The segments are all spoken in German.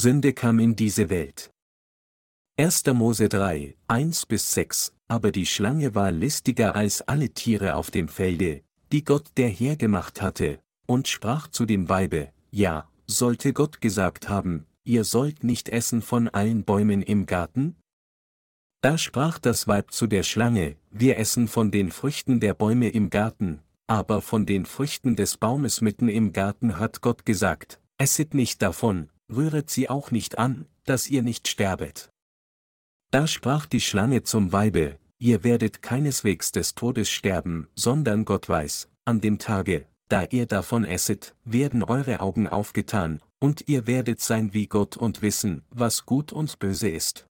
Sünde kam in diese Welt. 1. Mose 3, 1 bis 6, aber die Schlange war listiger als alle Tiere auf dem Felde, die Gott der Herr gemacht hatte, und sprach zu dem Weibe, ja, sollte Gott gesagt haben, ihr sollt nicht essen von allen Bäumen im Garten? Da sprach das Weib zu der Schlange, wir essen von den Früchten der Bäume im Garten, aber von den Früchten des Baumes mitten im Garten hat Gott gesagt, esset nicht davon, rühret sie auch nicht an, dass ihr nicht sterbet. Da sprach die Schlange zum Weibe, ihr werdet keineswegs des Todes sterben, sondern Gott weiß, an dem Tage, da ihr davon esset, werden eure Augen aufgetan, und ihr werdet sein wie Gott und wissen, was gut und böse ist.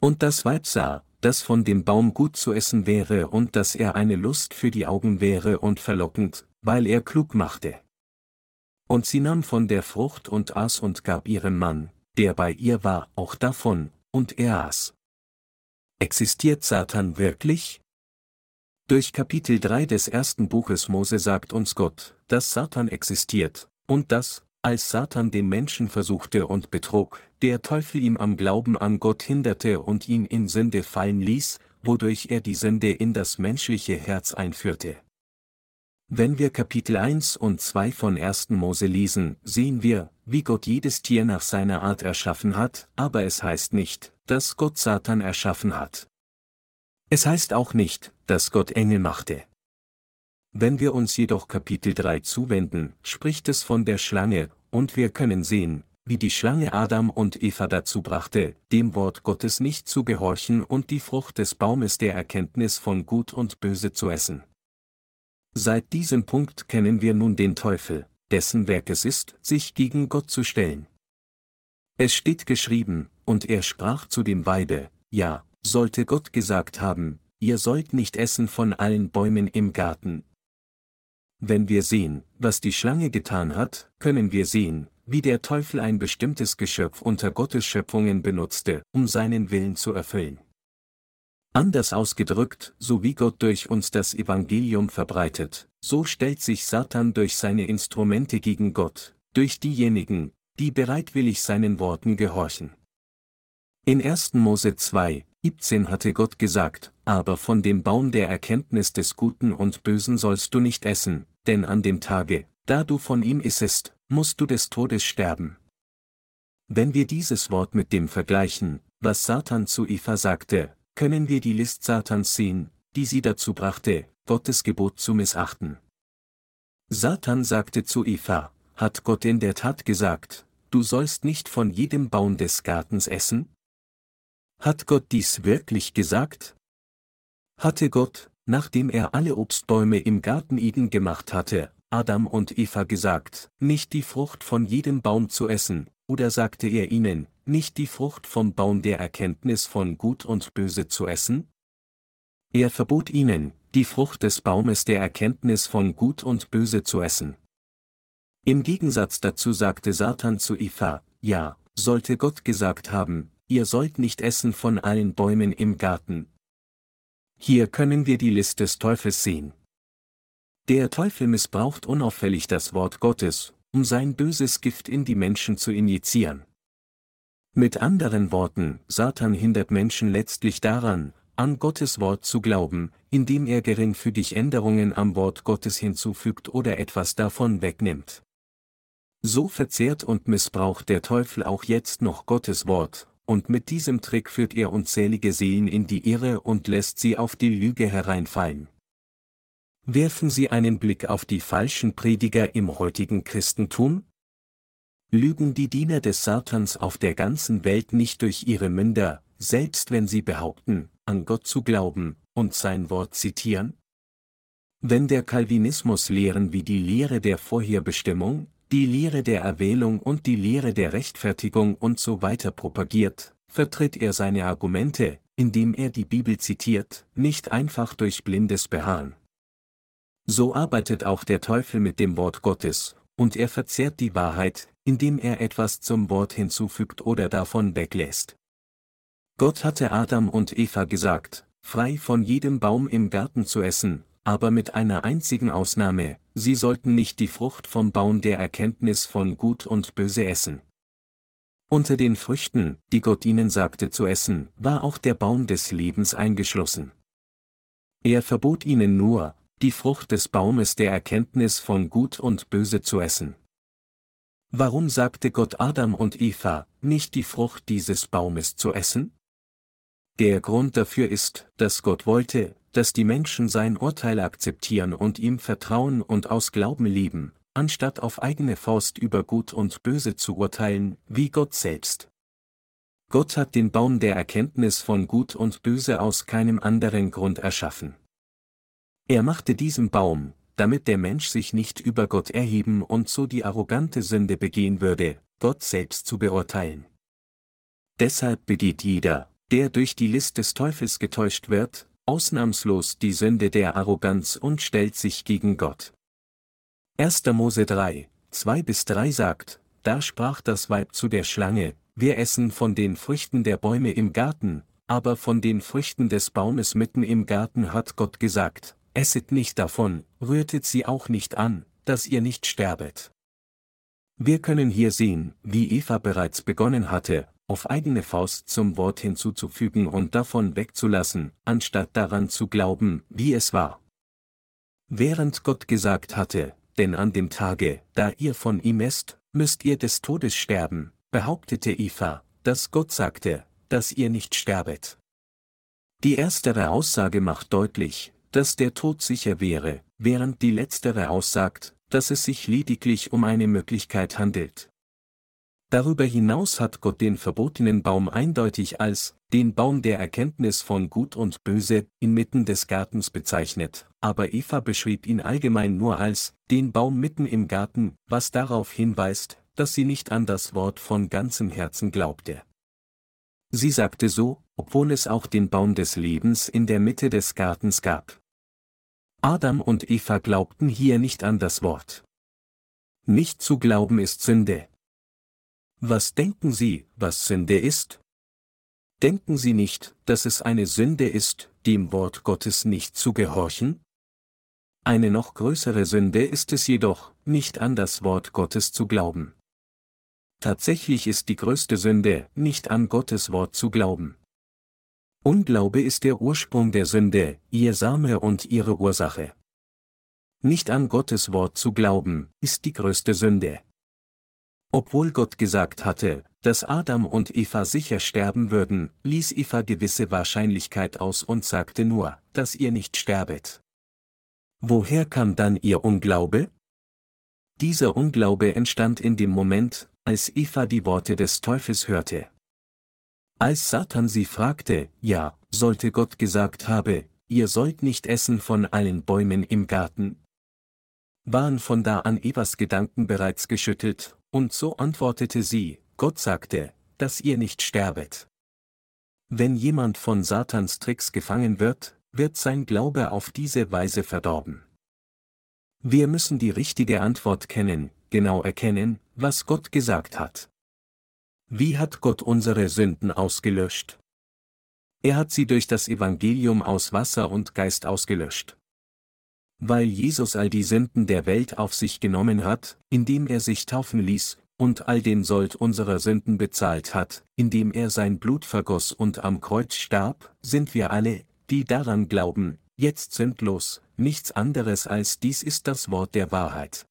Und das Weib sah, dass von dem Baum gut zu essen wäre und dass er eine Lust für die Augen wäre und verlockend, weil er klug machte. Und sie nahm von der Frucht und aß und gab ihrem Mann, der bei ihr war, auch davon, und er aß. Existiert Satan wirklich? Durch Kapitel 3 des ersten Buches Mose sagt uns Gott, dass Satan existiert, und dass, als Satan den Menschen versuchte und betrog, der Teufel ihm am Glauben an Gott hinderte und ihn in Sünde fallen ließ, wodurch er die Sünde in das menschliche Herz einführte. Wenn wir Kapitel 1 und 2 von 1. Mose lesen, sehen wir, wie Gott jedes Tier nach seiner Art erschaffen hat, aber es heißt nicht, dass Gott Satan erschaffen hat. Es heißt auch nicht, dass Gott Engel machte. Wenn wir uns jedoch Kapitel 3 zuwenden, spricht es von der Schlange, und wir können sehen, wie die Schlange Adam und Eva dazu brachte, dem Wort Gottes nicht zu gehorchen und die Frucht des Baumes der Erkenntnis von Gut und Böse zu essen. Seit diesem Punkt kennen wir nun den Teufel, dessen Werk es ist, sich gegen Gott zu stellen. Es steht geschrieben, und er sprach zu dem Weibe, ja, sollte Gott gesagt haben, ihr sollt nicht essen von allen Bäumen im Garten. Wenn wir sehen, was die Schlange getan hat, können wir sehen, wie der Teufel ein bestimmtes Geschöpf unter Gottes Schöpfungen benutzte, um seinen Willen zu erfüllen. Anders ausgedrückt, so wie Gott durch uns das Evangelium verbreitet, so stellt sich Satan durch seine Instrumente gegen Gott, durch diejenigen, die bereitwillig seinen Worten gehorchen. In 1. Mose 2, 17 hatte Gott gesagt, aber von dem Baum der Erkenntnis des Guten und Bösen sollst du nicht essen, denn an dem Tage, da du von ihm issest, musst du des Todes sterben. Wenn wir dieses Wort mit dem vergleichen, was Satan zu Eva sagte, können wir die List Satans sehen, die sie dazu brachte, Gottes Gebot zu missachten. Satan sagte zu Eva, hat Gott in der Tat gesagt, du sollst nicht von jedem Baum des Gartens essen? Hat Gott dies wirklich gesagt? Hatte Gott, nachdem er alle Obstbäume im Garten Eden gemacht hatte, Adam und Eva gesagt, nicht die Frucht von jedem Baum zu essen, oder sagte er ihnen, nicht die Frucht vom Baum der Erkenntnis von Gut und Böse zu essen? Er verbot ihnen, die Frucht des Baumes der Erkenntnis von Gut und Böse zu essen. Im Gegensatz dazu sagte Satan zu Eva, ja, sollte Gott gesagt haben, ihr sollt nicht essen von allen Bäumen im Garten. Hier können wir die List des Teufels sehen. Der Teufel missbraucht unauffällig das Wort Gottes, um sein böses Gift in die Menschen zu injizieren. Mit anderen Worten, Satan hindert Menschen letztlich daran, an Gottes Wort zu glauben, indem er geringfügig Änderungen am Wort Gottes hinzufügt oder etwas davon wegnimmt. So verzehrt und missbraucht der Teufel auch jetzt noch Gottes Wort, und mit diesem Trick führt er unzählige Seelen in die Irre und lässt sie auf die Lüge hereinfallen. Werfen Sie einen Blick auf die falschen Prediger im heutigen Christentum? Lügen die Diener des Satans auf der ganzen Welt nicht durch ihre Münder, selbst wenn sie behaupten, an Gott zu glauben, und sein Wort zitieren? Wenn der Calvinismus Lehren wie die Lehre der Vorherbestimmung, die Lehre der Erwählung und die Lehre der Rechtfertigung und so weiter propagiert, vertritt er seine Argumente, indem er die Bibel zitiert, nicht einfach durch blindes Beharren. So arbeitet auch der Teufel mit dem Wort Gottes, und er verzehrt die Wahrheit, indem er etwas zum Wort hinzufügt oder davon weglässt. Gott hatte Adam und Eva gesagt, frei von jedem Baum im Garten zu essen, aber mit einer einzigen Ausnahme, sie sollten nicht die Frucht vom Baum der Erkenntnis von Gut und Böse essen. Unter den Früchten, die Gott ihnen sagte zu essen, war auch der Baum des Lebens eingeschlossen. Er verbot ihnen nur, die Frucht des Baumes der Erkenntnis von Gut und Böse zu essen. Warum sagte Gott Adam und Eva, nicht die Frucht dieses Baumes zu essen? Der Grund dafür ist, dass Gott wollte, dass die Menschen sein Urteil akzeptieren und ihm vertrauen und aus Glauben lieben, anstatt auf eigene Faust über Gut und Böse zu urteilen, wie Gott selbst. Gott hat den Baum der Erkenntnis von Gut und Böse aus keinem anderen Grund erschaffen. Er machte diesen Baum, damit der Mensch sich nicht über Gott erheben und so die arrogante Sünde begehen würde, Gott selbst zu beurteilen. Deshalb begeht jeder, der durch die List des Teufels getäuscht wird, ausnahmslos die Sünde der Arroganz und stellt sich gegen Gott. 1. Mose 3, 2 bis 3 sagt, da sprach das Weib zu der Schlange, wir essen von den Früchten der Bäume im Garten, aber von den Früchten des Baumes mitten im Garten hat Gott gesagt, esset nicht davon, rührtet sie auch nicht an, dass ihr nicht sterbet. Wir können hier sehen, wie Eva bereits begonnen hatte, auf eigene Faust zum Wort hinzuzufügen und davon wegzulassen, anstatt daran zu glauben, wie es war. Während Gott gesagt hatte, denn an dem Tage, da ihr von ihm esst, müsst ihr des Todes sterben, behauptete Eva, dass Gott sagte, dass ihr nicht sterbet. Die erstere Aussage macht deutlich, dass der Tod sicher wäre, während die letztere aussagt, dass es sich lediglich um eine Möglichkeit handelt. Darüber hinaus hat Gott den verbotenen Baum eindeutig als den Baum der Erkenntnis von Gut und Böse inmitten des Gartens bezeichnet, aber Eva beschrieb ihn allgemein nur als den Baum mitten im Garten, was darauf hinweist, dass sie nicht an das Wort von ganzem Herzen glaubte. Sie sagte so, obwohl es auch den Baum des Lebens in der Mitte des Gartens gab. Adam und Eva glaubten hier nicht an das Wort. Nicht zu glauben ist Sünde. Was denken Sie, was Sünde ist? Denken Sie nicht, dass es eine Sünde ist, dem Wort Gottes nicht zu gehorchen? Eine noch größere Sünde ist es jedoch, nicht an das Wort Gottes zu glauben. Tatsächlich ist die größte Sünde, nicht an Gottes Wort zu glauben. Unglaube ist der Ursprung der Sünde, ihr Same und ihre Ursache. Nicht an Gottes Wort zu glauben, ist die größte Sünde. Obwohl Gott gesagt hatte, dass Adam und Eva sicher sterben würden, ließ Eva gewisse Wahrscheinlichkeit aus und sagte nur, dass ihr nicht sterbet. Woher kam dann ihr Unglaube? Dieser Unglaube entstand in dem Moment, als Eva die Worte des Teufels hörte. Als Satan sie fragte, ja, sollte Gott gesagt habe, ihr sollt nicht essen von allen Bäumen im Garten? Waren von da an Evas Gedanken bereits geschüttelt, und so antwortete sie, Gott sagte, dass ihr nicht sterbet. Wenn jemand von Satans Tricks gefangen wird, wird sein Glaube auf diese Weise verdorben. Wir müssen die richtige Antwort kennen, genau erkennen, was Gott gesagt hat. Wie hat Gott unsere Sünden ausgelöscht? Er hat sie durch das Evangelium aus Wasser und Geist ausgelöscht weil Jesus all die Sünden der Welt auf sich genommen hat, indem er sich taufen ließ, und all den Sold unserer Sünden bezahlt hat, indem er sein Blut vergoss und am Kreuz starb, sind wir alle, die daran glauben, jetzt sündlos, nichts anderes als dies ist das Wort der Wahrheit.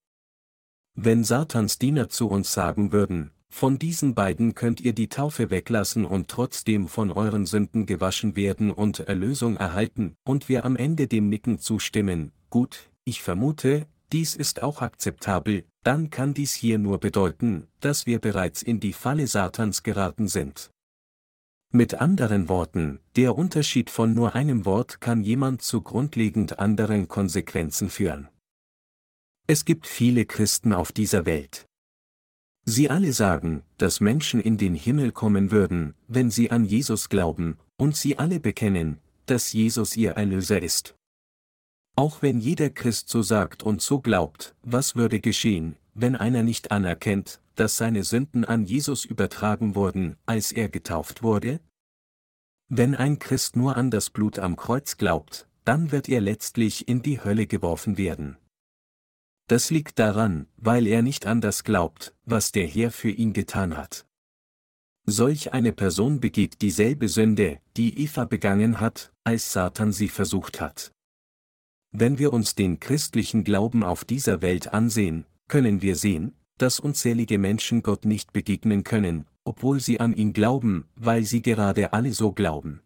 Wenn Satans Diener zu uns sagen würden, von diesen beiden könnt ihr die Taufe weglassen und trotzdem von euren Sünden gewaschen werden und Erlösung erhalten, und wir am Ende dem Nicken zustimmen, gut, ich vermute, dies ist auch akzeptabel, dann kann dies hier nur bedeuten, dass wir bereits in die Falle Satans geraten sind. Mit anderen Worten, der Unterschied von nur einem Wort kann jemand zu grundlegend anderen Konsequenzen führen. Es gibt viele Christen auf dieser Welt. Sie alle sagen, dass Menschen in den Himmel kommen würden, wenn sie an Jesus glauben, und sie alle bekennen, dass Jesus ihr Erlöser ist. Auch wenn jeder Christ so sagt und so glaubt, was würde geschehen, wenn einer nicht anerkennt, dass seine Sünden an Jesus übertragen wurden, als er getauft wurde? Wenn ein Christ nur an das Blut am Kreuz glaubt, dann wird er letztlich in die Hölle geworfen werden. Das liegt daran, weil er nicht an das glaubt, was der Herr für ihn getan hat. Solch eine Person begeht dieselbe Sünde, die Eva begangen hat, als Satan sie versucht hat. Wenn wir uns den christlichen Glauben auf dieser Welt ansehen, können wir sehen, dass unzählige Menschen Gott nicht begegnen können, obwohl sie an ihn glauben, weil sie gerade alle so glauben.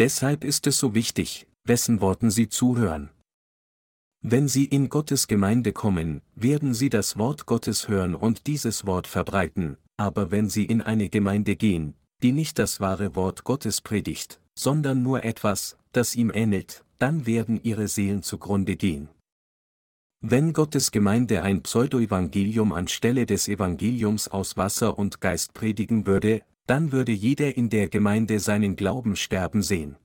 Deshalb ist es so wichtig, wessen Worten sie zuhören. Wenn sie in Gottes Gemeinde kommen, werden sie das Wort Gottes hören und dieses Wort verbreiten, aber wenn sie in eine Gemeinde gehen, die nicht das wahre Wort Gottes predigt, sondern nur etwas, das ihm ähnelt, dann werden ihre Seelen zugrunde gehen. Wenn Gottes Gemeinde ein Pseudoevangelium anstelle des Evangeliums aus Wasser und Geist predigen würde, dann würde jeder in der Gemeinde seinen Glauben sterben sehen.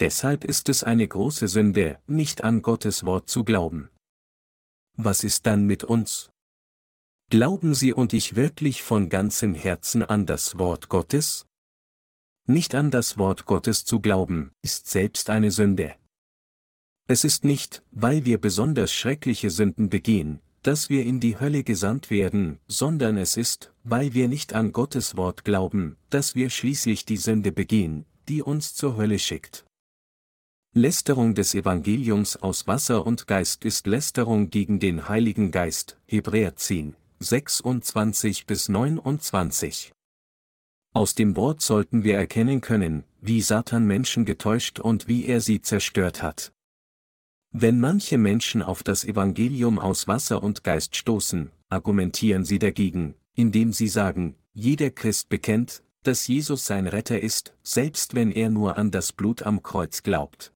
Deshalb ist es eine große Sünde, nicht an Gottes Wort zu glauben. Was ist dann mit uns? Glauben Sie und ich wirklich von ganzem Herzen an das Wort Gottes? Nicht an das Wort Gottes zu glauben, ist selbst eine Sünde. Es ist nicht, weil wir besonders schreckliche Sünden begehen, dass wir in die Hölle gesandt werden, sondern es ist, weil wir nicht an Gottes Wort glauben, dass wir schließlich die Sünde begehen, die uns zur Hölle schickt. Lästerung des Evangeliums aus Wasser und Geist ist Lästerung gegen den Heiligen Geist, Hebräer 10, 26 bis 29. Aus dem Wort sollten wir erkennen können, wie Satan Menschen getäuscht und wie er sie zerstört hat. Wenn manche Menschen auf das Evangelium aus Wasser und Geist stoßen, argumentieren sie dagegen, indem sie sagen, jeder Christ bekennt, dass Jesus sein Retter ist, selbst wenn er nur an das Blut am Kreuz glaubt.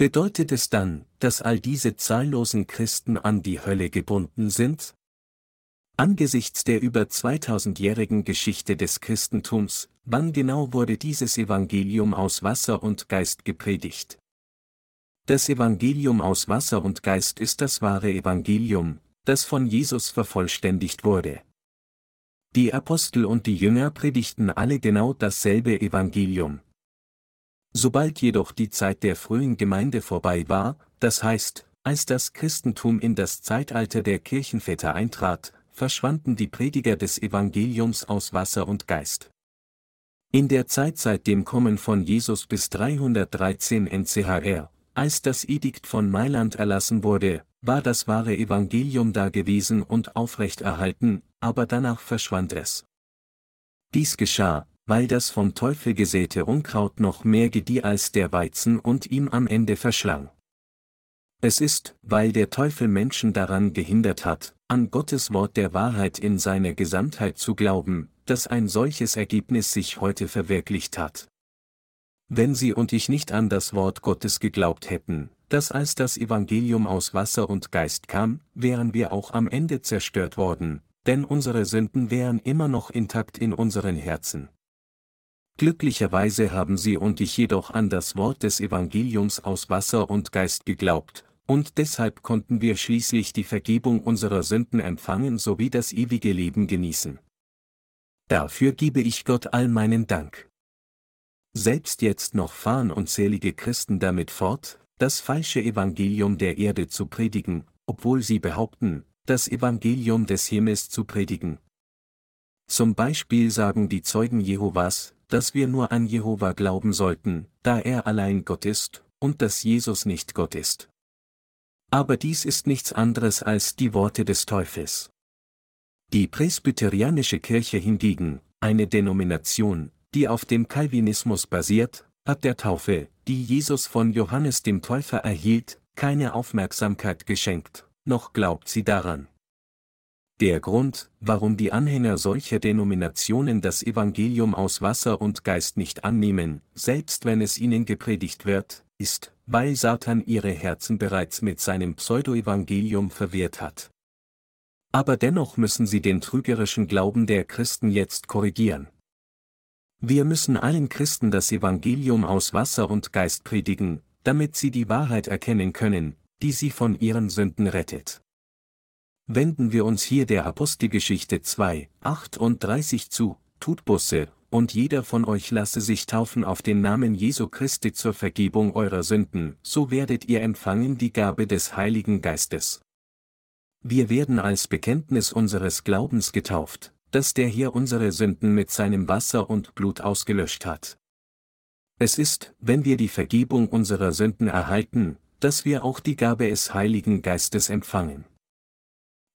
Bedeutet es dann, dass all diese zahllosen Christen an die Hölle gebunden sind? Angesichts der über 2000-jährigen Geschichte des Christentums, wann genau wurde dieses Evangelium aus Wasser und Geist gepredigt? Das Evangelium aus Wasser und Geist ist das wahre Evangelium, das von Jesus vervollständigt wurde. Die Apostel und die Jünger predigten alle genau dasselbe Evangelium. Sobald jedoch die Zeit der frühen Gemeinde vorbei war, das heißt, als das Christentum in das Zeitalter der Kirchenväter eintrat, verschwanden die Prediger des Evangeliums aus Wasser und Geist. In der Zeit seit dem Kommen von Jesus bis 313 NCHR, als das Edikt von Mailand erlassen wurde, war das wahre Evangelium da gewesen und aufrechterhalten, aber danach verschwand es. Dies geschah, weil das vom Teufel gesäte Unkraut noch mehr gedieh als der Weizen und ihm am Ende verschlang. Es ist, weil der Teufel Menschen daran gehindert hat, an Gottes Wort der Wahrheit in seiner Gesamtheit zu glauben, dass ein solches Ergebnis sich heute verwirklicht hat. Wenn Sie und ich nicht an das Wort Gottes geglaubt hätten, das als das Evangelium aus Wasser und Geist kam, wären wir auch am Ende zerstört worden, denn unsere Sünden wären immer noch intakt in unseren Herzen. Glücklicherweise haben Sie und ich jedoch an das Wort des Evangeliums aus Wasser und Geist geglaubt, und deshalb konnten wir schließlich die Vergebung unserer Sünden empfangen sowie das ewige Leben genießen. Dafür gebe ich Gott all meinen Dank. Selbst jetzt noch fahren unzählige Christen damit fort, das falsche Evangelium der Erde zu predigen, obwohl sie behaupten, das Evangelium des Himmels zu predigen. Zum Beispiel sagen die Zeugen Jehovas, dass wir nur an Jehova glauben sollten, da er allein Gott ist, und dass Jesus nicht Gott ist. Aber dies ist nichts anderes als die Worte des Teufels. Die presbyterianische Kirche hingegen, eine Denomination, die auf dem Calvinismus basiert, hat der Taufe, die Jesus von Johannes dem Täufer erhielt, keine Aufmerksamkeit geschenkt, noch glaubt sie daran. Der Grund, warum die Anhänger solcher Denominationen das Evangelium aus Wasser und Geist nicht annehmen, selbst wenn es ihnen gepredigt wird, ist, weil Satan ihre Herzen bereits mit seinem Pseudoevangelium verwehrt hat. Aber dennoch müssen sie den trügerischen Glauben der Christen jetzt korrigieren. Wir müssen allen Christen das Evangelium aus Wasser und Geist predigen, damit sie die Wahrheit erkennen können, die sie von ihren Sünden rettet. Wenden wir uns hier der Apostelgeschichte 2, 38 zu, tut Busse, und jeder von euch lasse sich taufen auf den Namen Jesu Christi zur Vergebung eurer Sünden, so werdet ihr empfangen die Gabe des Heiligen Geistes. Wir werden als Bekenntnis unseres Glaubens getauft, dass der Herr unsere Sünden mit seinem Wasser und Blut ausgelöscht hat. Es ist, wenn wir die Vergebung unserer Sünden erhalten, dass wir auch die Gabe des Heiligen Geistes empfangen.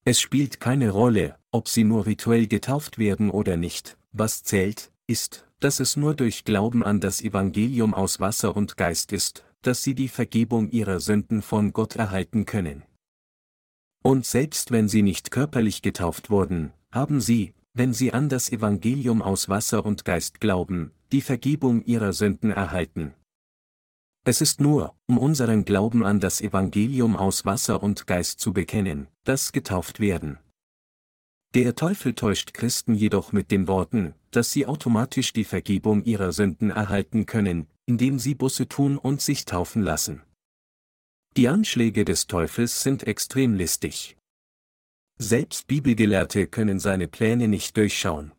Es spielt keine Rolle, ob sie nur rituell getauft werden oder nicht, was zählt, ist, dass es nur durch Glauben an das Evangelium aus Wasser und Geist ist, dass sie die Vergebung ihrer Sünden von Gott erhalten können. Und selbst wenn sie nicht körperlich getauft wurden, haben sie, wenn sie an das Evangelium aus Wasser und Geist glauben, die Vergebung ihrer Sünden erhalten. Es ist nur, um unseren Glauben an das Evangelium aus Wasser und Geist zu bekennen, dass getauft werden. Der Teufel täuscht Christen jedoch mit den Worten, dass sie automatisch die Vergebung ihrer Sünden erhalten können, indem sie Busse tun und sich taufen lassen. Die Anschläge des Teufels sind extrem listig. Selbst Bibelgelehrte können seine Pläne nicht durchschauen.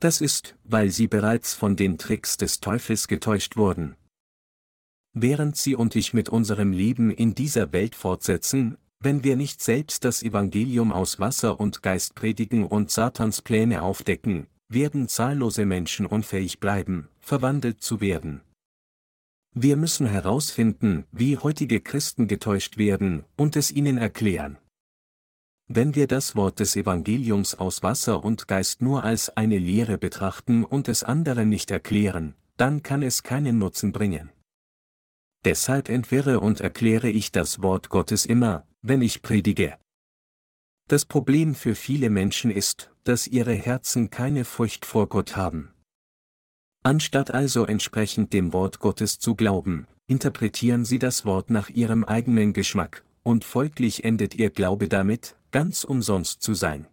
Das ist, weil sie bereits von den Tricks des Teufels getäuscht wurden. Während Sie und ich mit unserem Leben in dieser Welt fortsetzen, wenn wir nicht selbst das Evangelium aus Wasser und Geist predigen und Satans Pläne aufdecken, werden zahllose Menschen unfähig bleiben, verwandelt zu werden. Wir müssen herausfinden, wie heutige Christen getäuscht werden, und es ihnen erklären. Wenn wir das Wort des Evangeliums aus Wasser und Geist nur als eine Lehre betrachten und es anderen nicht erklären, dann kann es keinen Nutzen bringen. Deshalb entwirre und erkläre ich das Wort Gottes immer, wenn ich predige. Das Problem für viele Menschen ist, dass ihre Herzen keine Furcht vor Gott haben. Anstatt also entsprechend dem Wort Gottes zu glauben, interpretieren sie das Wort nach ihrem eigenen Geschmack, und folglich endet ihr Glaube damit, ganz umsonst zu sein.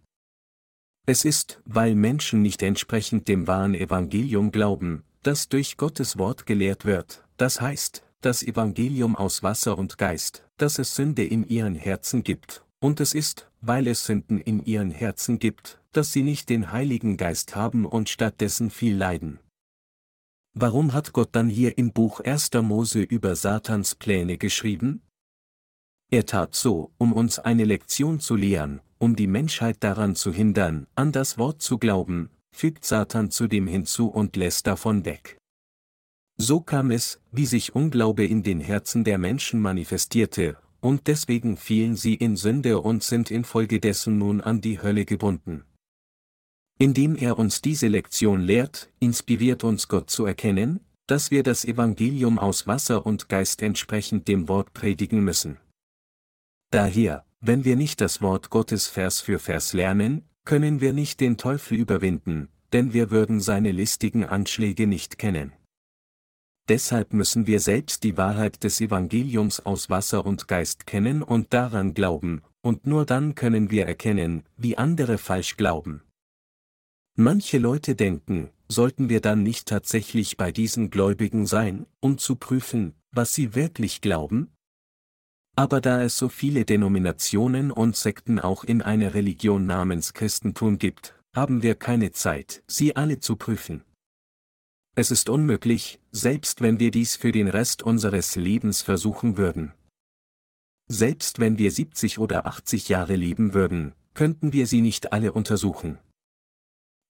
Es ist, weil Menschen nicht entsprechend dem wahren Evangelium glauben, das durch Gottes Wort gelehrt wird, das heißt, das Evangelium aus Wasser und Geist, dass es Sünde in ihren Herzen gibt, und es ist, weil es Sünden in ihren Herzen gibt, dass sie nicht den Heiligen Geist haben und stattdessen viel leiden. Warum hat Gott dann hier im Buch 1. Mose über Satans Pläne geschrieben? Er tat so, um uns eine Lektion zu lehren, um die Menschheit daran zu hindern, an das Wort zu glauben, fügt Satan zudem hinzu und lässt davon weg. So kam es, wie sich Unglaube in den Herzen der Menschen manifestierte, und deswegen fielen sie in Sünde und sind infolgedessen nun an die Hölle gebunden. Indem er uns diese Lektion lehrt, inspiriert uns Gott zu erkennen, dass wir das Evangelium aus Wasser und Geist entsprechend dem Wort predigen müssen. Daher, wenn wir nicht das Wort Gottes Vers für Vers lernen, können wir nicht den Teufel überwinden, denn wir würden seine listigen Anschläge nicht kennen deshalb müssen wir selbst die Wahrheit des Evangeliums aus Wasser und Geist kennen und daran glauben, und nur dann können wir erkennen, wie andere falsch glauben. Manche Leute denken, sollten wir dann nicht tatsächlich bei diesen Gläubigen sein, um zu prüfen, was sie wirklich glauben? Aber da es so viele Denominationen und Sekten auch in einer Religion namens Christentum gibt, haben wir keine Zeit, sie alle zu prüfen. Es ist unmöglich, selbst wenn wir dies für den Rest unseres Lebens versuchen würden. Selbst wenn wir 70 oder 80 Jahre leben würden, könnten wir sie nicht alle untersuchen.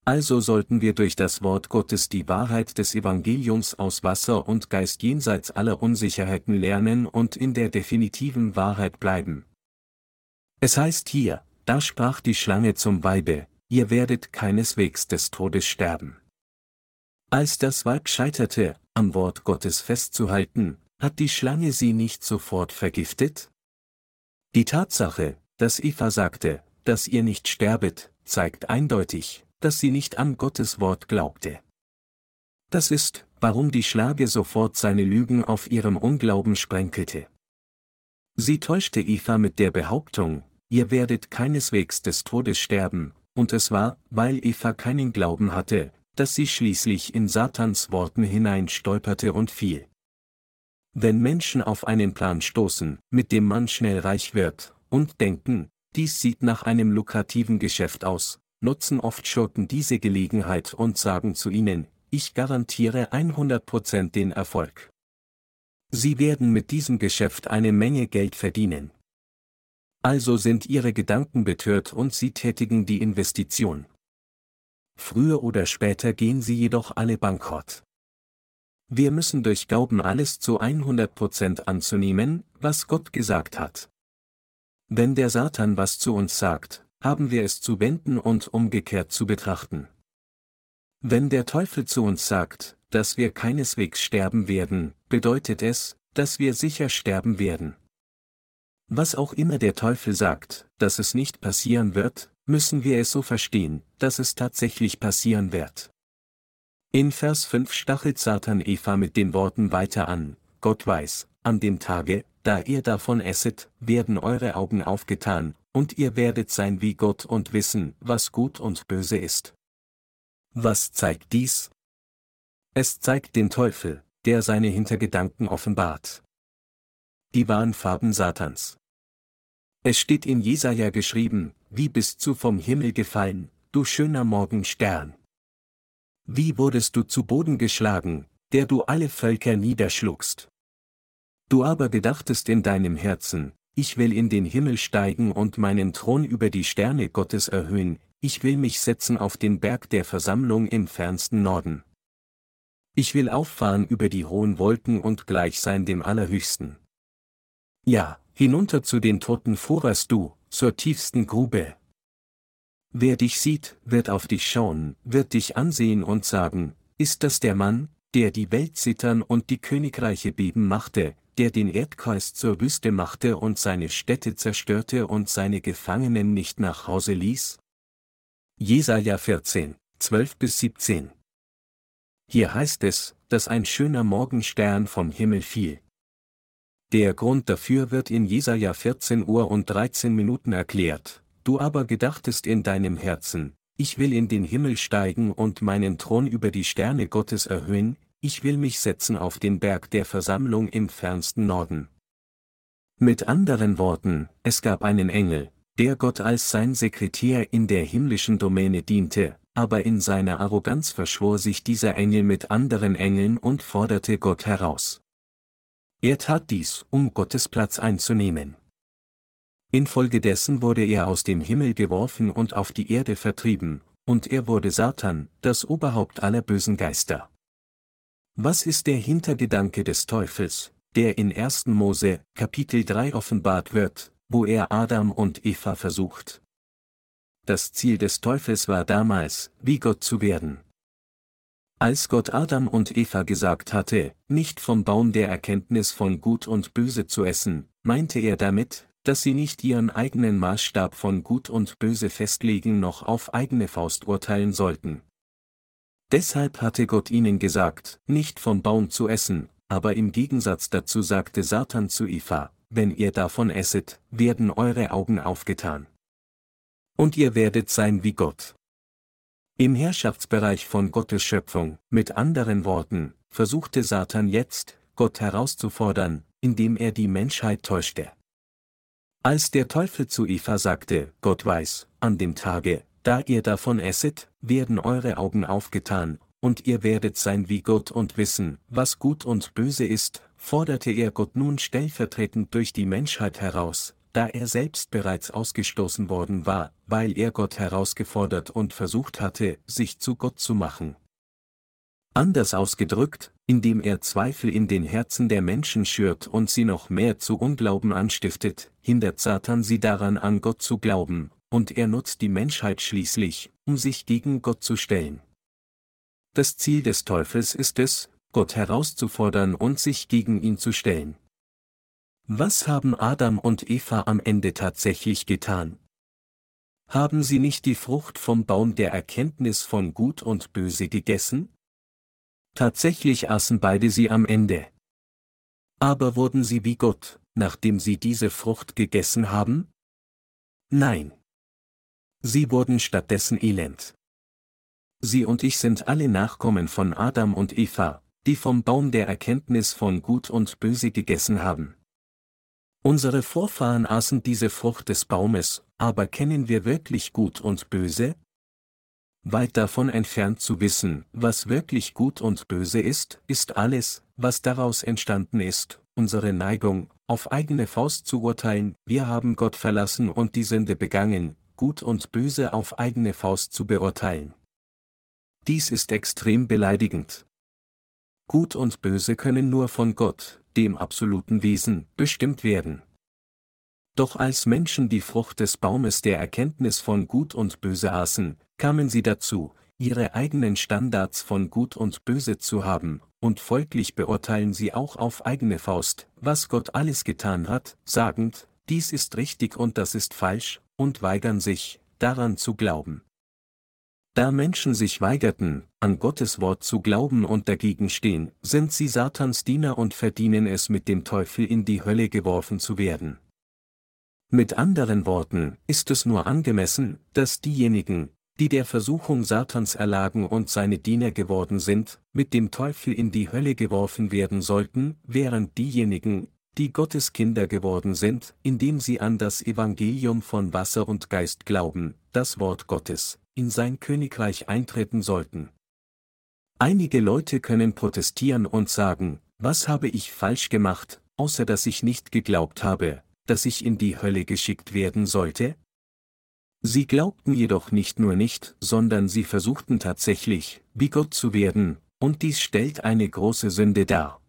Also sollten wir durch das Wort Gottes die Wahrheit des Evangeliums aus Wasser und Geist jenseits aller Unsicherheiten lernen und in der definitiven Wahrheit bleiben. Es heißt hier, da sprach die Schlange zum Weibe, ihr werdet keineswegs des Todes sterben. Als das Weib scheiterte, am Wort Gottes festzuhalten, hat die Schlange sie nicht sofort vergiftet? Die Tatsache, dass Eva sagte, dass ihr nicht sterbet, zeigt eindeutig, dass sie nicht an Gottes Wort glaubte. Das ist, warum die Schlange sofort seine Lügen auf ihrem Unglauben sprenkelte. Sie täuschte Eva mit der Behauptung, ihr werdet keineswegs des Todes sterben, und es war, weil Eva keinen Glauben hatte, dass sie schließlich in Satans Worten hinein stolperte und fiel. Wenn Menschen auf einen Plan stoßen, mit dem man schnell reich wird, und denken, dies sieht nach einem lukrativen Geschäft aus, nutzen oft Schurken diese Gelegenheit und sagen zu ihnen, ich garantiere 100% den Erfolg. Sie werden mit diesem Geschäft eine Menge Geld verdienen. Also sind ihre Gedanken betört und sie tätigen die Investition. Früher oder später gehen sie jedoch alle bankrott. Wir müssen durch Glauben alles zu 100% anzunehmen, was Gott gesagt hat. Wenn der Satan was zu uns sagt, haben wir es zu wenden und umgekehrt zu betrachten. Wenn der Teufel zu uns sagt, dass wir keineswegs sterben werden, bedeutet es, dass wir sicher sterben werden. Was auch immer der Teufel sagt, dass es nicht passieren wird, müssen wir es so verstehen, dass es tatsächlich passieren wird. In Vers 5 stachelt Satan Eva mit den Worten weiter an, Gott weiß, an dem Tage, da ihr davon esset, werden eure Augen aufgetan, und ihr werdet sein wie Gott und wissen, was gut und böse ist. Was zeigt dies? Es zeigt den Teufel, der seine Hintergedanken offenbart. Die wahren Farben Satans. Es steht in Jesaja geschrieben, wie bist du vom Himmel gefallen, du schöner Morgenstern. Wie wurdest du zu Boden geschlagen, der du alle Völker niederschlugst. Du aber gedachtest in deinem Herzen, ich will in den Himmel steigen und meinen Thron über die Sterne Gottes erhöhen, ich will mich setzen auf den Berg der Versammlung im fernsten Norden. Ich will auffahren über die hohen Wolken und gleich sein dem Allerhöchsten. Ja, hinunter zu den Toten fuhrst du, zur tiefsten Grube. Wer dich sieht, wird auf dich schauen, wird dich ansehen und sagen, ist das der Mann, der die Welt zittern und die Königreiche beben machte, der den Erdkreis zur Wüste machte und seine Städte zerstörte und seine Gefangenen nicht nach Hause ließ? Jesaja 14, 12 bis 17 hier heißt es, dass ein schöner Morgenstern vom Himmel fiel. Der Grund dafür wird in Jesaja 14 Uhr und 13 Minuten erklärt. Du aber gedachtest in deinem Herzen, ich will in den Himmel steigen und meinen Thron über die Sterne Gottes erhöhen, ich will mich setzen auf den Berg der Versammlung im fernsten Norden. Mit anderen Worten, es gab einen Engel, der Gott als sein Sekretär in der himmlischen Domäne diente, aber in seiner Arroganz verschwor sich dieser Engel mit anderen Engeln und forderte Gott heraus. Er tat dies, um Gottes Platz einzunehmen. Infolgedessen wurde er aus dem Himmel geworfen und auf die Erde vertrieben, und er wurde Satan, das Oberhaupt aller bösen Geister. Was ist der Hintergedanke des Teufels, der in 1. Mose, Kapitel 3 offenbart wird, wo er Adam und Eva versucht? Das Ziel des Teufels war damals, wie Gott zu werden. Als Gott Adam und Eva gesagt hatte, nicht vom Baum der Erkenntnis von Gut und Böse zu essen, meinte er damit, dass sie nicht ihren eigenen Maßstab von Gut und Böse festlegen noch auf eigene Faust urteilen sollten. Deshalb hatte Gott ihnen gesagt, nicht vom Baum zu essen, aber im Gegensatz dazu sagte Satan zu Eva, wenn ihr davon esset, werden eure Augen aufgetan und ihr werdet sein wie Gott. Im Herrschaftsbereich von Gottes Schöpfung, mit anderen Worten, versuchte Satan jetzt, Gott herauszufordern, indem er die Menschheit täuschte. Als der Teufel zu Eva sagte, Gott weiß, an dem Tage, da ihr davon esset, werden eure Augen aufgetan, und ihr werdet sein wie Gott und wissen, was gut und böse ist, forderte er Gott nun stellvertretend durch die Menschheit heraus, da er selbst bereits ausgestoßen worden war, weil er Gott herausgefordert und versucht hatte, sich zu Gott zu machen. Anders ausgedrückt, indem er Zweifel in den Herzen der Menschen schürt und sie noch mehr zu Unglauben anstiftet, hindert Satan sie daran an Gott zu glauben, und er nutzt die Menschheit schließlich, um sich gegen Gott zu stellen. Das Ziel des Teufels ist es, Gott herauszufordern und sich gegen ihn zu stellen. Was haben Adam und Eva am Ende tatsächlich getan? Haben sie nicht die Frucht vom Baum der Erkenntnis von Gut und Böse gegessen? Tatsächlich aßen beide sie am Ende. Aber wurden sie wie Gott, nachdem sie diese Frucht gegessen haben? Nein. Sie wurden stattdessen elend. Sie und ich sind alle Nachkommen von Adam und Eva, die vom Baum der Erkenntnis von Gut und Böse gegessen haben. Unsere Vorfahren aßen diese Frucht des Baumes, aber kennen wir wirklich Gut und Böse? Weit davon entfernt zu wissen, was wirklich gut und böse ist, ist alles, was daraus entstanden ist, unsere Neigung, auf eigene Faust zu urteilen, wir haben Gott verlassen und die Sünde begangen, gut und böse auf eigene Faust zu beurteilen. Dies ist extrem beleidigend. Gut und Böse können nur von Gott, dem absoluten Wesen, bestimmt werden. Doch als Menschen die Frucht des Baumes der Erkenntnis von Gut und Böse aßen, kamen sie dazu, ihre eigenen Standards von Gut und Böse zu haben, und folglich beurteilen sie auch auf eigene Faust, was Gott alles getan hat, sagend, dies ist richtig und das ist falsch, und weigern sich, daran zu glauben. Da Menschen sich weigerten, an Gottes Wort zu glauben und dagegen stehen, sind sie Satans Diener und verdienen es mit dem Teufel in die Hölle geworfen zu werden. Mit anderen Worten, ist es nur angemessen, dass diejenigen, die der Versuchung Satans erlagen und seine Diener geworden sind, mit dem Teufel in die Hölle geworfen werden sollten, während diejenigen, die Gottes Kinder geworden sind, indem sie an das Evangelium von Wasser und Geist glauben, das Wort Gottes, in sein Königreich eintreten sollten. Einige Leute können protestieren und sagen, was habe ich falsch gemacht, außer dass ich nicht geglaubt habe, dass ich in die Hölle geschickt werden sollte? Sie glaubten jedoch nicht nur nicht, sondern sie versuchten tatsächlich, wie Gott zu werden, und dies stellt eine große Sünde dar.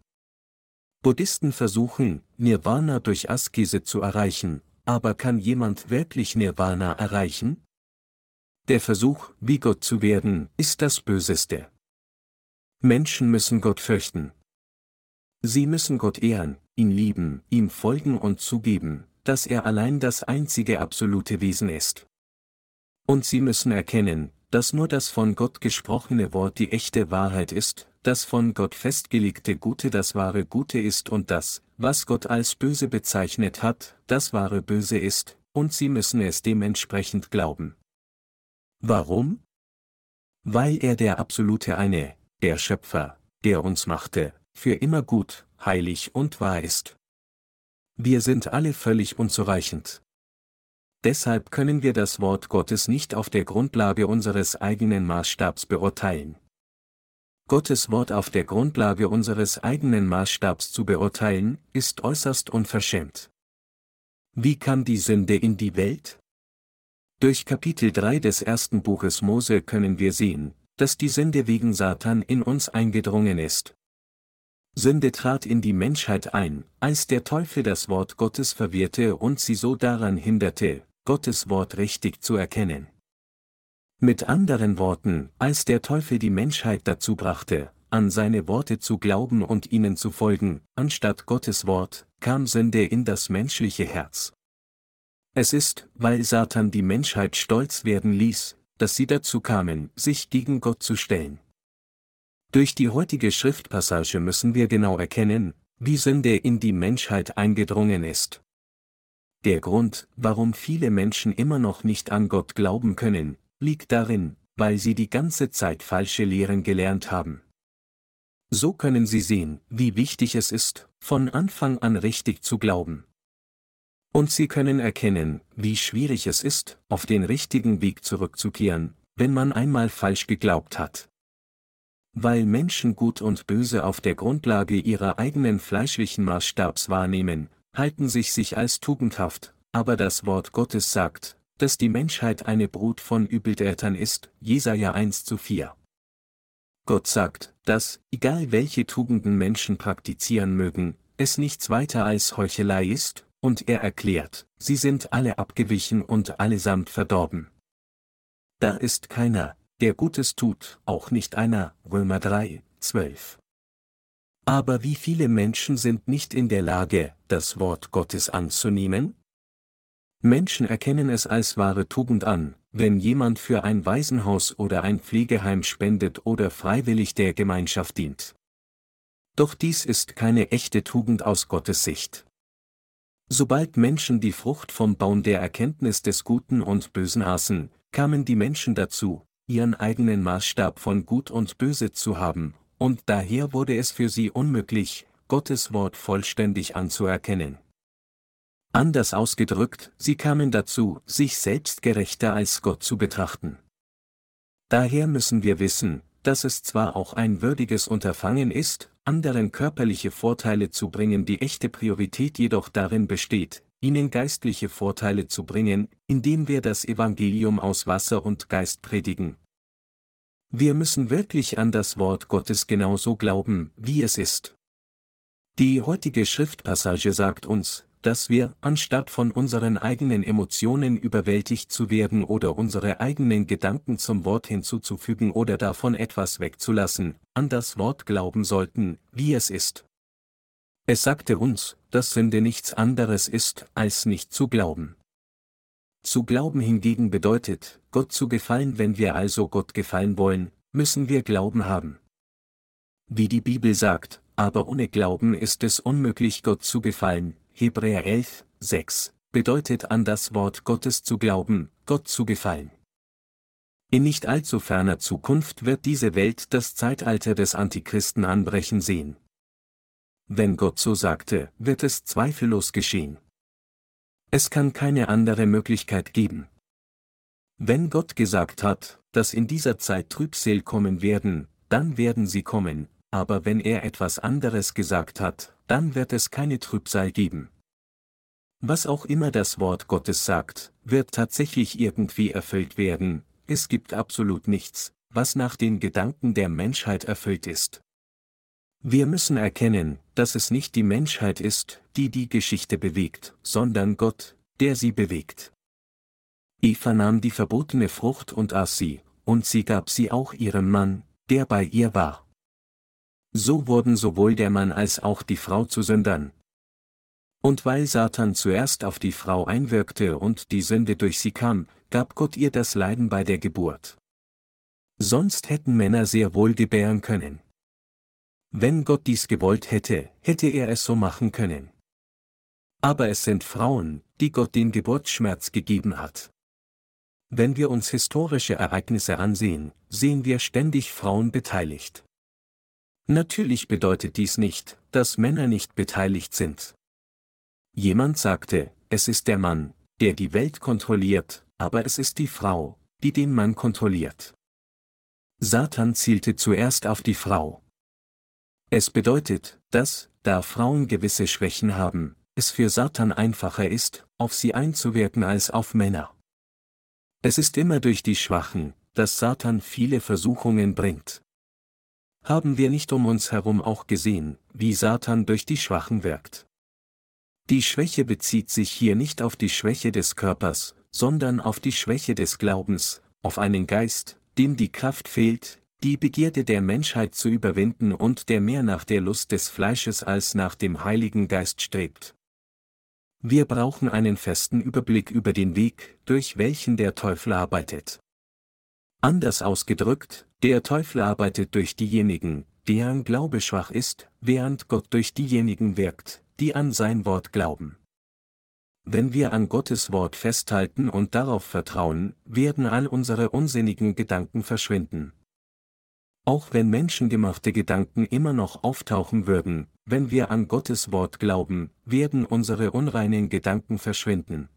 Buddhisten versuchen, Nirvana durch Askese zu erreichen, aber kann jemand wirklich Nirvana erreichen? Der Versuch, wie Gott zu werden, ist das Böseste. Menschen müssen Gott fürchten. Sie müssen Gott ehren, ihn lieben, ihm folgen und zugeben, dass er allein das einzige absolute Wesen ist. Und sie müssen erkennen, dass nur das von Gott gesprochene Wort die echte Wahrheit ist, das von Gott festgelegte Gute das wahre Gute ist und das, was Gott als böse bezeichnet hat, das wahre Böse ist, und sie müssen es dementsprechend glauben. Warum? Weil er der absolute eine, der Schöpfer, der uns machte, für immer gut, heilig und wahr ist. Wir sind alle völlig unzureichend. Deshalb können wir das Wort Gottes nicht auf der Grundlage unseres eigenen Maßstabs beurteilen. Gottes Wort auf der Grundlage unseres eigenen Maßstabs zu beurteilen, ist äußerst unverschämt. Wie kam die Sünde in die Welt? Durch Kapitel 3 des ersten Buches Mose können wir sehen, dass die Sünde wegen Satan in uns eingedrungen ist. Sünde trat in die Menschheit ein, als der Teufel das Wort Gottes verwirrte und sie so daran hinderte, Gottes Wort richtig zu erkennen. Mit anderen Worten, als der Teufel die Menschheit dazu brachte, an seine Worte zu glauben und ihnen zu folgen, anstatt Gottes Wort, kam Sünde in das menschliche Herz. Es ist, weil Satan die Menschheit stolz werden ließ, dass sie dazu kamen, sich gegen Gott zu stellen. Durch die heutige Schriftpassage müssen wir genau erkennen, wie Sünde in die Menschheit eingedrungen ist. Der Grund, warum viele Menschen immer noch nicht an Gott glauben können, liegt darin, weil sie die ganze Zeit falsche Lehren gelernt haben. So können sie sehen, wie wichtig es ist, von Anfang an richtig zu glauben. Und sie können erkennen, wie schwierig es ist, auf den richtigen Weg zurückzukehren, wenn man einmal falsch geglaubt hat. Weil Menschen Gut und Böse auf der Grundlage ihrer eigenen fleischlichen Maßstabs wahrnehmen, halten sich sich als tugendhaft, aber das Wort Gottes sagt, dass die Menschheit eine Brut von Übeltätern ist, Jesaja 1 zu 4. Gott sagt, dass, egal welche Tugenden Menschen praktizieren mögen, es nichts weiter als Heuchelei ist, und er erklärt, sie sind alle abgewichen und allesamt verdorben. Da ist keiner, der Gutes tut, auch nicht einer, Römer 3, 12. Aber wie viele Menschen sind nicht in der Lage, das Wort Gottes anzunehmen? Menschen erkennen es als wahre Tugend an, wenn jemand für ein Waisenhaus oder ein Pflegeheim spendet oder freiwillig der Gemeinschaft dient. Doch dies ist keine echte Tugend aus Gottes Sicht. Sobald Menschen die Frucht vom Baum der Erkenntnis des Guten und Bösen aßen, kamen die Menschen dazu, ihren eigenen Maßstab von Gut und Böse zu haben, und daher wurde es für sie unmöglich, Gottes Wort vollständig anzuerkennen. Anders ausgedrückt, sie kamen dazu, sich selbst gerechter als Gott zu betrachten. Daher müssen wir wissen, dass es zwar auch ein würdiges Unterfangen ist, anderen körperliche Vorteile zu bringen, die echte Priorität jedoch darin besteht, ihnen geistliche Vorteile zu bringen, indem wir das Evangelium aus Wasser und Geist predigen. Wir müssen wirklich an das Wort Gottes genauso glauben, wie es ist. Die heutige Schriftpassage sagt uns, dass wir, anstatt von unseren eigenen Emotionen überwältigt zu werden oder unsere eigenen Gedanken zum Wort hinzuzufügen oder davon etwas wegzulassen, an das Wort glauben sollten, wie es ist. Es sagte uns, dass Sünde nichts anderes ist, als nicht zu glauben. Zu glauben hingegen bedeutet, Gott zu gefallen, wenn wir also Gott gefallen wollen, müssen wir Glauben haben. Wie die Bibel sagt, aber ohne Glauben ist es unmöglich Gott zu gefallen, Hebräer 11, 6, bedeutet an das Wort Gottes zu glauben, Gott zu gefallen. In nicht allzu ferner Zukunft wird diese Welt das Zeitalter des Antichristen anbrechen sehen. Wenn Gott so sagte, wird es zweifellos geschehen. Es kann keine andere Möglichkeit geben. Wenn Gott gesagt hat, dass in dieser Zeit Trübsel kommen werden, dann werden sie kommen, aber wenn er etwas anderes gesagt hat, dann wird es keine Trübsal geben. Was auch immer das Wort Gottes sagt, wird tatsächlich irgendwie erfüllt werden, es gibt absolut nichts, was nach den Gedanken der Menschheit erfüllt ist. Wir müssen erkennen, dass es nicht die Menschheit ist, die die Geschichte bewegt, sondern Gott, der sie bewegt. Eva nahm die verbotene Frucht und aß sie, und sie gab sie auch ihrem Mann, der bei ihr war. So wurden sowohl der Mann als auch die Frau zu Sündern. Und weil Satan zuerst auf die Frau einwirkte und die Sünde durch sie kam, gab Gott ihr das Leiden bei der Geburt. Sonst hätten Männer sehr wohl gebären können. Wenn Gott dies gewollt hätte, hätte er es so machen können. Aber es sind Frauen, die Gott den Geburtsschmerz gegeben hat. Wenn wir uns historische Ereignisse ansehen, sehen wir ständig Frauen beteiligt. Natürlich bedeutet dies nicht, dass Männer nicht beteiligt sind. Jemand sagte, es ist der Mann, der die Welt kontrolliert, aber es ist die Frau, die den Mann kontrolliert. Satan zielte zuerst auf die Frau. Es bedeutet, dass, da Frauen gewisse Schwächen haben, es für Satan einfacher ist, auf sie einzuwirken als auf Männer. Es ist immer durch die Schwachen, dass Satan viele Versuchungen bringt. Haben wir nicht um uns herum auch gesehen, wie Satan durch die Schwachen wirkt. Die Schwäche bezieht sich hier nicht auf die Schwäche des Körpers, sondern auf die Schwäche des Glaubens, auf einen Geist, dem die Kraft fehlt, die Begierde der Menschheit zu überwinden und der mehr nach der Lust des Fleisches als nach dem Heiligen Geist strebt. Wir brauchen einen festen Überblick über den Weg, durch welchen der Teufel arbeitet. Anders ausgedrückt, der Teufel arbeitet durch diejenigen, deren Glaube schwach ist, während Gott durch diejenigen wirkt, die an sein Wort glauben. Wenn wir an Gottes Wort festhalten und darauf vertrauen, werden all unsere unsinnigen Gedanken verschwinden. Auch wenn menschengemachte Gedanken immer noch auftauchen würden, wenn wir an Gottes Wort glauben, werden unsere unreinen Gedanken verschwinden.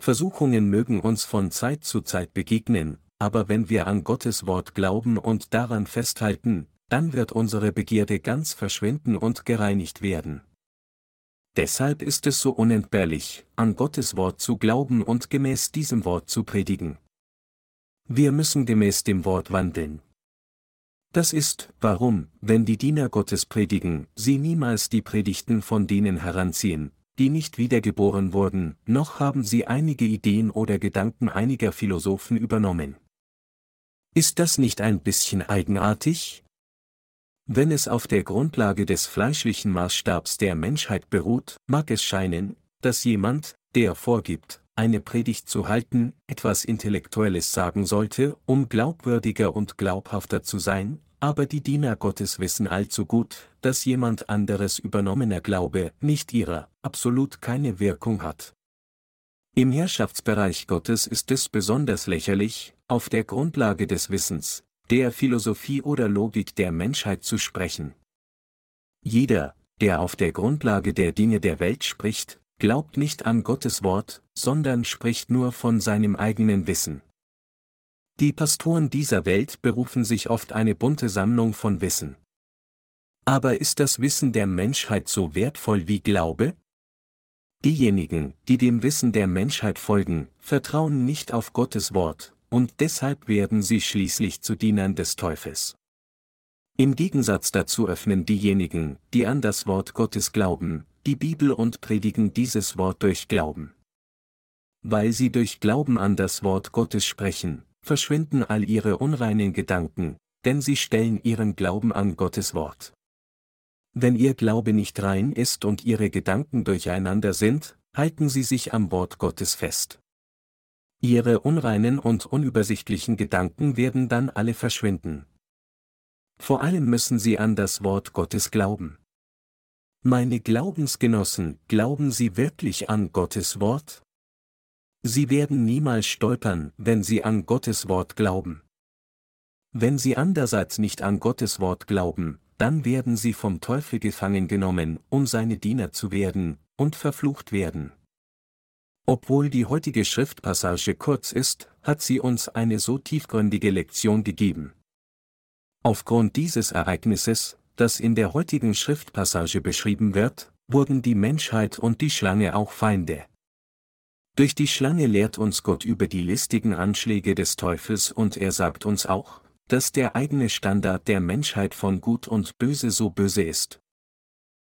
Versuchungen mögen uns von Zeit zu Zeit begegnen, aber wenn wir an Gottes Wort glauben und daran festhalten, dann wird unsere Begierde ganz verschwinden und gereinigt werden. Deshalb ist es so unentbehrlich, an Gottes Wort zu glauben und gemäß diesem Wort zu predigen. Wir müssen gemäß dem Wort wandeln. Das ist, warum, wenn die Diener Gottes predigen, sie niemals die Predigten von denen heranziehen, die nicht wiedergeboren wurden, noch haben sie einige Ideen oder Gedanken einiger Philosophen übernommen. Ist das nicht ein bisschen eigenartig? Wenn es auf der Grundlage des fleischlichen Maßstabs der Menschheit beruht, mag es scheinen, dass jemand, der vorgibt, eine Predigt zu halten, etwas Intellektuelles sagen sollte, um glaubwürdiger und glaubhafter zu sein, aber die Diener Gottes wissen allzu gut, dass jemand anderes übernommener Glaube nicht ihrer, absolut keine Wirkung hat. Im Herrschaftsbereich Gottes ist es besonders lächerlich, auf der Grundlage des Wissens, der Philosophie oder Logik der Menschheit zu sprechen. Jeder, der auf der Grundlage der Dinge der Welt spricht, glaubt nicht an Gottes Wort, sondern spricht nur von seinem eigenen Wissen. Die Pastoren dieser Welt berufen sich oft eine bunte Sammlung von Wissen. Aber ist das Wissen der Menschheit so wertvoll wie Glaube? Diejenigen, die dem Wissen der Menschheit folgen, vertrauen nicht auf Gottes Wort, und deshalb werden sie schließlich zu Dienern des Teufels. Im Gegensatz dazu öffnen diejenigen, die an das Wort Gottes glauben, die Bibel und predigen dieses Wort durch Glauben. Weil sie durch Glauben an das Wort Gottes sprechen, verschwinden all ihre unreinen Gedanken, denn sie stellen ihren Glauben an Gottes Wort. Wenn ihr Glaube nicht rein ist und ihre Gedanken durcheinander sind, halten sie sich am Wort Gottes fest. Ihre unreinen und unübersichtlichen Gedanken werden dann alle verschwinden. Vor allem müssen sie an das Wort Gottes glauben. Meine Glaubensgenossen, glauben Sie wirklich an Gottes Wort? Sie werden niemals stolpern, wenn Sie an Gottes Wort glauben. Wenn Sie andererseits nicht an Gottes Wort glauben, dann werden Sie vom Teufel gefangen genommen, um seine Diener zu werden, und verflucht werden. Obwohl die heutige Schriftpassage kurz ist, hat sie uns eine so tiefgründige Lektion gegeben. Aufgrund dieses Ereignisses, das in der heutigen Schriftpassage beschrieben wird, wurden die Menschheit und die Schlange auch Feinde. Durch die Schlange lehrt uns Gott über die listigen Anschläge des Teufels und er sagt uns auch, dass der eigene Standard der Menschheit von Gut und Böse so böse ist,